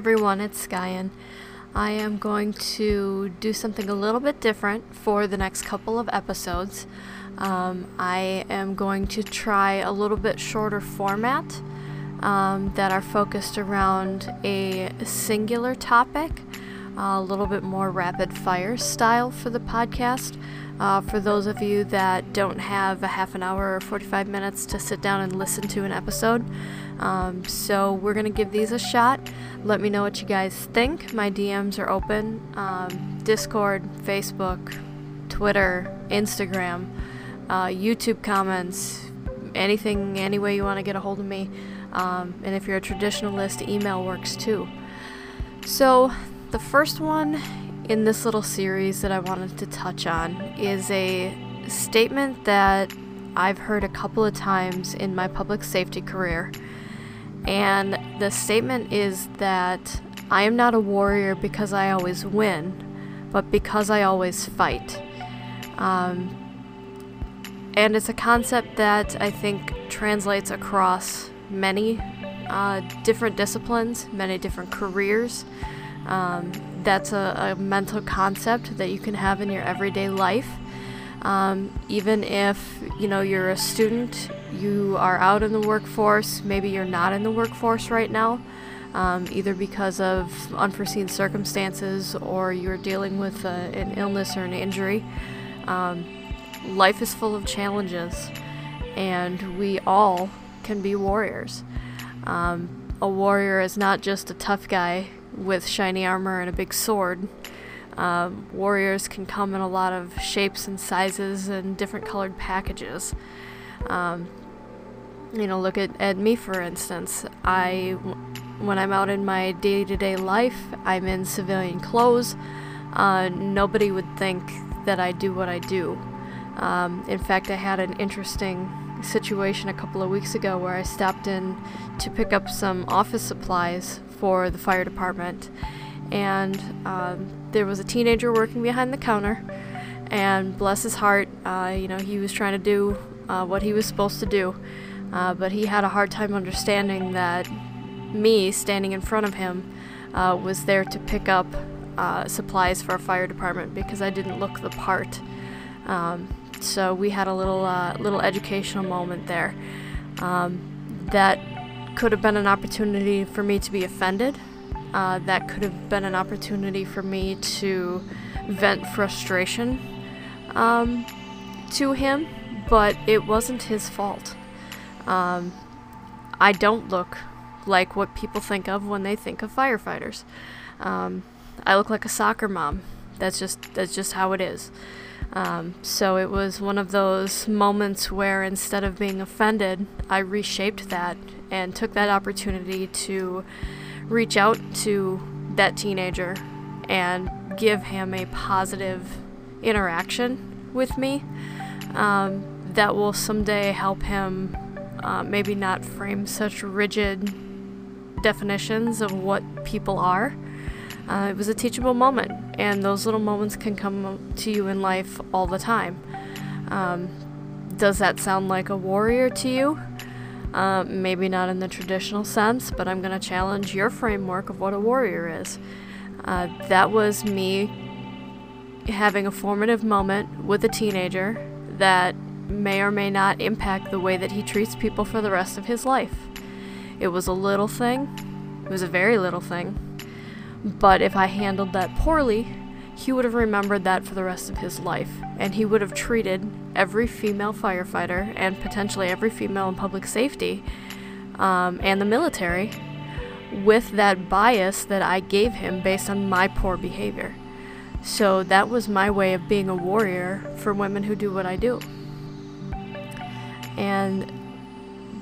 everyone, it's Skyen. I am going to do something a little bit different for the next couple of episodes. Um, I am going to try a little bit shorter format um, that are focused around a singular topic, a little bit more rapid fire style for the podcast. Uh, for those of you that don't have a half an hour or 45 minutes to sit down and listen to an episode, um, so we're going to give these a shot. Let me know what you guys think. My DMs are open um, Discord, Facebook, Twitter, Instagram, uh, YouTube comments, anything, any way you want to get a hold of me. Um, and if you're a traditionalist, email works too. So, the first one in this little series that I wanted to touch on is a statement that I've heard a couple of times in my public safety career. And the statement is that I am not a warrior because I always win, but because I always fight. Um, and it's a concept that I think translates across many uh, different disciplines, many different careers. Um, that's a, a, mental concept that you can have in your everyday life. Um, even if you know you're a student, you are out in the workforce. Maybe you're not in the workforce right now, um, either because of unforeseen circumstances or you're dealing with uh, an illness or an injury. Um, life is full of challenges, and we all can be warriors. Um, a warrior is not just a tough guy with shiny armor and a big sword. Um, warriors can come in a lot of shapes and sizes and different colored packages. Um, you know, look at, at me for instance. I, when I'm out in my day to day life, I'm in civilian clothes. Uh, nobody would think that I do what I do. Um, in fact, I had an interesting situation a couple of weeks ago where I stopped in to pick up some office supplies for the fire department, and um, there was a teenager working behind the counter. And bless his heart, uh, you know, he was trying to do uh, what he was supposed to do, uh, but he had a hard time understanding that me standing in front of him uh, was there to pick up uh, supplies for our fire department because I didn't look the part. Um, so we had a little uh, little educational moment there. Um, that could have been an opportunity for me to be offended. Uh, that could have been an opportunity for me to vent frustration um, to him, but it wasn't his fault. Um, I don't look like what people think of when they think of firefighters. Um, I look like a soccer mom. That's just that's just how it is. Um, so it was one of those moments where instead of being offended, I reshaped that and took that opportunity to reach out to that teenager and give him a positive interaction with me um, that will someday help him uh, maybe not frame such rigid definitions of what people are. Uh, it was a teachable moment, and those little moments can come to you in life all the time. Um, does that sound like a warrior to you? Uh, maybe not in the traditional sense, but I'm going to challenge your framework of what a warrior is. Uh, that was me having a formative moment with a teenager that may or may not impact the way that he treats people for the rest of his life. It was a little thing, it was a very little thing, but if I handled that poorly, he would have remembered that for the rest of his life, and he would have treated every female firefighter and potentially every female in public safety um, and the military with that bias that I gave him based on my poor behavior. So that was my way of being a warrior for women who do what I do. And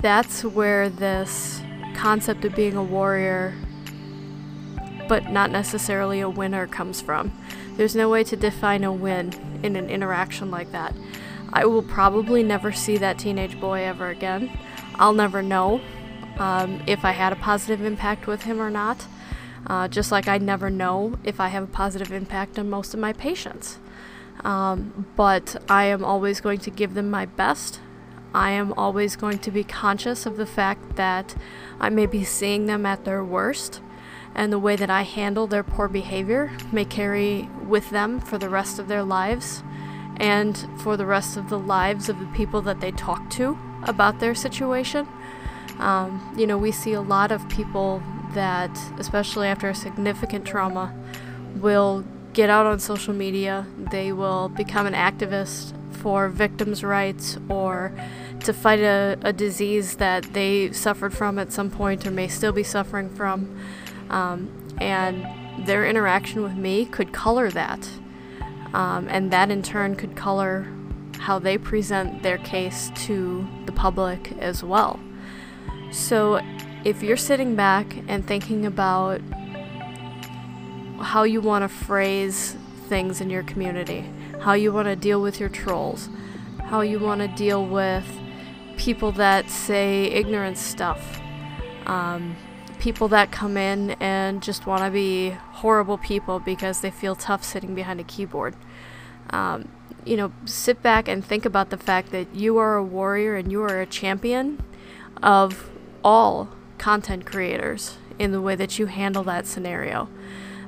that's where this concept of being a warrior but not necessarily a winner comes from. There's no way to define a win in an interaction like that. I will probably never see that teenage boy ever again. I'll never know um, if I had a positive impact with him or not. Uh, just like I never know if I have a positive impact on most of my patients. Um, but I am always going to give them my best. I am always going to be conscious of the fact that I may be seeing them at their worst and the way that I handle their poor behavior may carry with them for the rest of their lives and for the rest of the lives of the people that they talk to about their situation. Um, you know, we see a lot of people that, especially after a significant trauma, will get out on social media, they will become an activist for victims' rights or to fight a, a disease that they suffered from at some point or may still be suffering from. Um, and their interaction with me could color that. Um, and that in turn could color how they present their case to the public as well. So if you're sitting back and thinking about how you want to phrase things in your community, how you want to deal with your trolls, how you want to deal with people that say ignorant stuff, um, people that come in and just want to be horrible people because they feel tough sitting behind a keyboard. Um, you know, sit back and think about the fact that you are a warrior and you are a champion of all content creators in the way that you handle that scenario.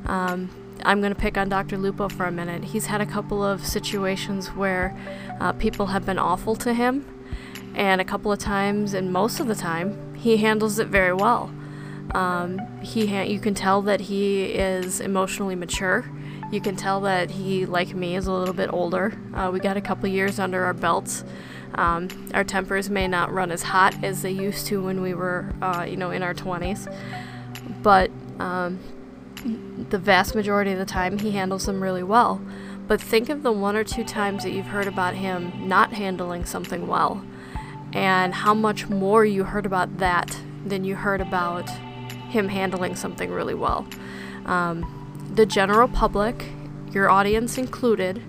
Um, I'm going to pick on Dr. Lupo for a minute. He's had a couple of situations where uh, people have been awful to him, and a couple of times, and most of the time, he handles it very well. Um, he ha- you can tell that he is emotionally mature. You can tell that he, like me, is a little bit older. Uh, we got a couple years under our belts. Um, our tempers may not run as hot as they used to when we were, uh, you know, in our 20s, but um, the vast majority of the time he handles them really well. But think of the one or two times that you've heard about him not handling something well, and how much more you heard about that than you heard about him handling something really well. Um, the general public, your audience included,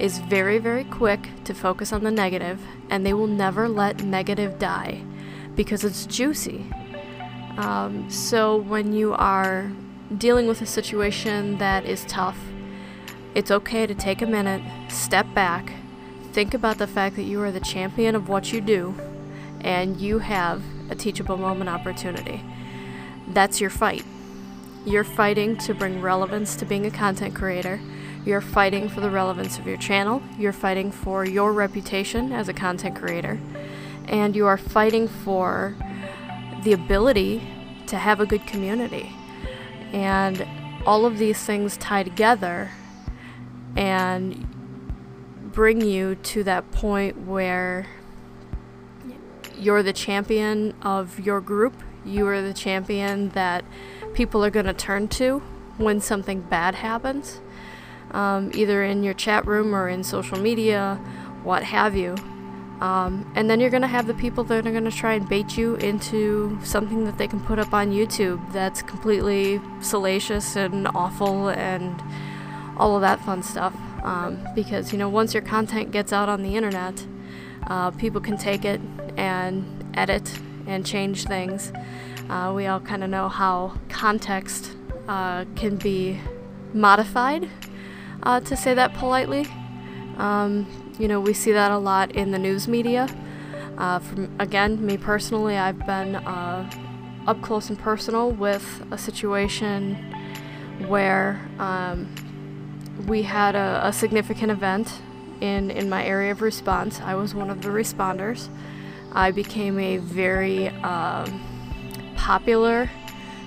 is very, very quick to focus on the negative, and they will never let negative die because it's juicy. Um, so when you are dealing with a situation that is tough, it's okay to take a minute, step back, think about the fact that you are the champion of what you do, and you have a teachable moment opportunity. That's your fight. You're fighting to bring relevance to being a content creator. You're fighting for the relevance of your channel. You're fighting for your reputation as a content creator. And you are fighting for the ability to have a good community. And all of these things tie together and bring you to that point where you're the champion of your group. You are the champion that people are going to turn to when something bad happens, um, either in your chat room or in social media, what have you. Um, and then you're going to have the people that are going to try and bait you into something that they can put up on YouTube that's completely salacious and awful and all of that fun stuff. Um, because, you know, once your content gets out on the internet, uh, people can take it and edit and change things. Uh, we all kind of know how context uh, can be modified, uh, to say that politely. Um, you know, we see that a lot in the news media. Uh, from again, me personally, I've been uh, up close and personal with a situation where um, we had a, a, significant event in in my area of response. I was one of the responders. I became a very uh, popular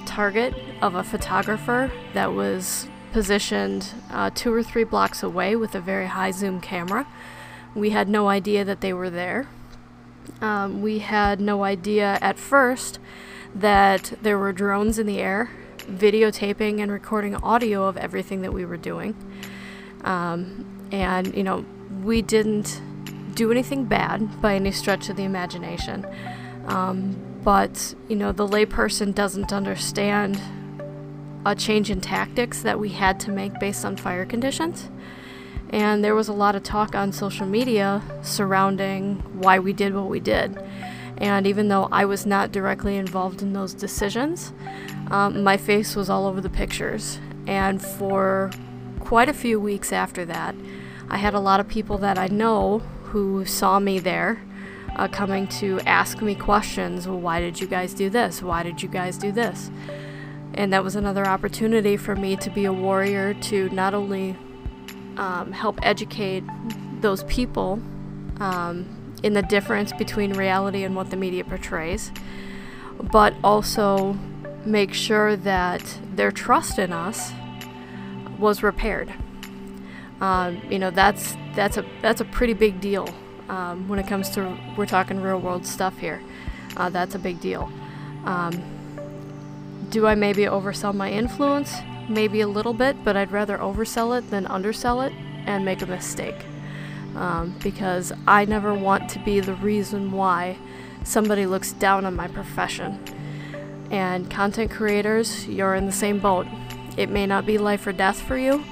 target of a photographer that was positioned uh, two or three blocks away with a very high zoom camera. We had no idea that they were there. Um, we had no idea at first that there were drones in the air videotaping and recording audio of everything that we were doing. Um, and, you know, we didn't do anything bad by any stretch of the imagination. Um, but, you know, the layperson doesn't understand a change in tactics that we had to make based on fire conditions. And there was a lot of talk on social media surrounding why we did what we did. And even though I was not directly involved in those decisions, um, my face was all over the pictures. And for quite a few weeks after that, I had a lot of people that I know who saw me there uh, coming to ask me questions. Well, why did you guys do this? Why did you guys do this? And that was another opportunity for me to be a warrior to not only um, help educate those people um, in the difference between reality and what the media portrays, but also make sure that their trust in us was repaired. Um, you know, that's that's a that's a pretty big deal um, when it comes to we're talking real world stuff here. Uh, that's a big deal. Um, do I maybe oversell my influence? Maybe a little bit, but I'd rather oversell it than undersell it and make a mistake. Um, because I never want to be the reason why somebody looks down on my profession. And content creators, you're in the same boat. It may not be life or death for you,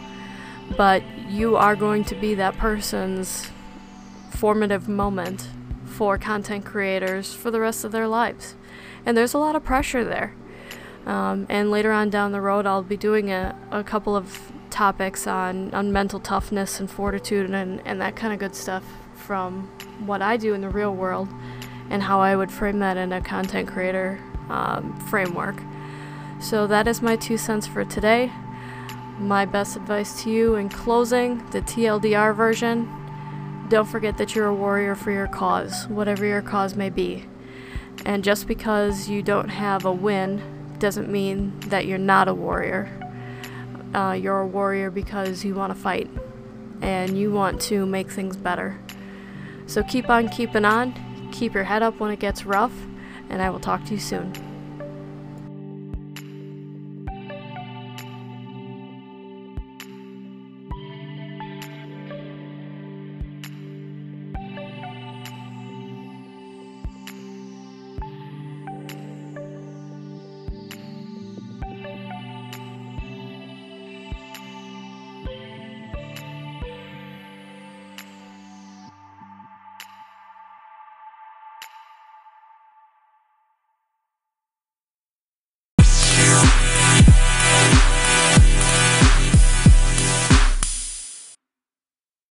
but you are going to be that person's formative moment for content creators for the rest of their lives. And there's a lot of pressure there. Um, and later on down the road, I'll be doing a, a couple of topics on, on mental toughness and fortitude and, and that kind of good stuff from what I do in the real world and how I would frame that in a content creator um, framework. So that is my two cents for today. My best advice to you in closing the TLDR version don't forget that you're a warrior for your cause, whatever your cause may be. And just because you don't have a win doesn't mean that you're not a warrior. Uh, you're a warrior because you want to fight and you want to make things better. So keep on keeping on, keep your head up when it gets rough, and I will talk to you soon.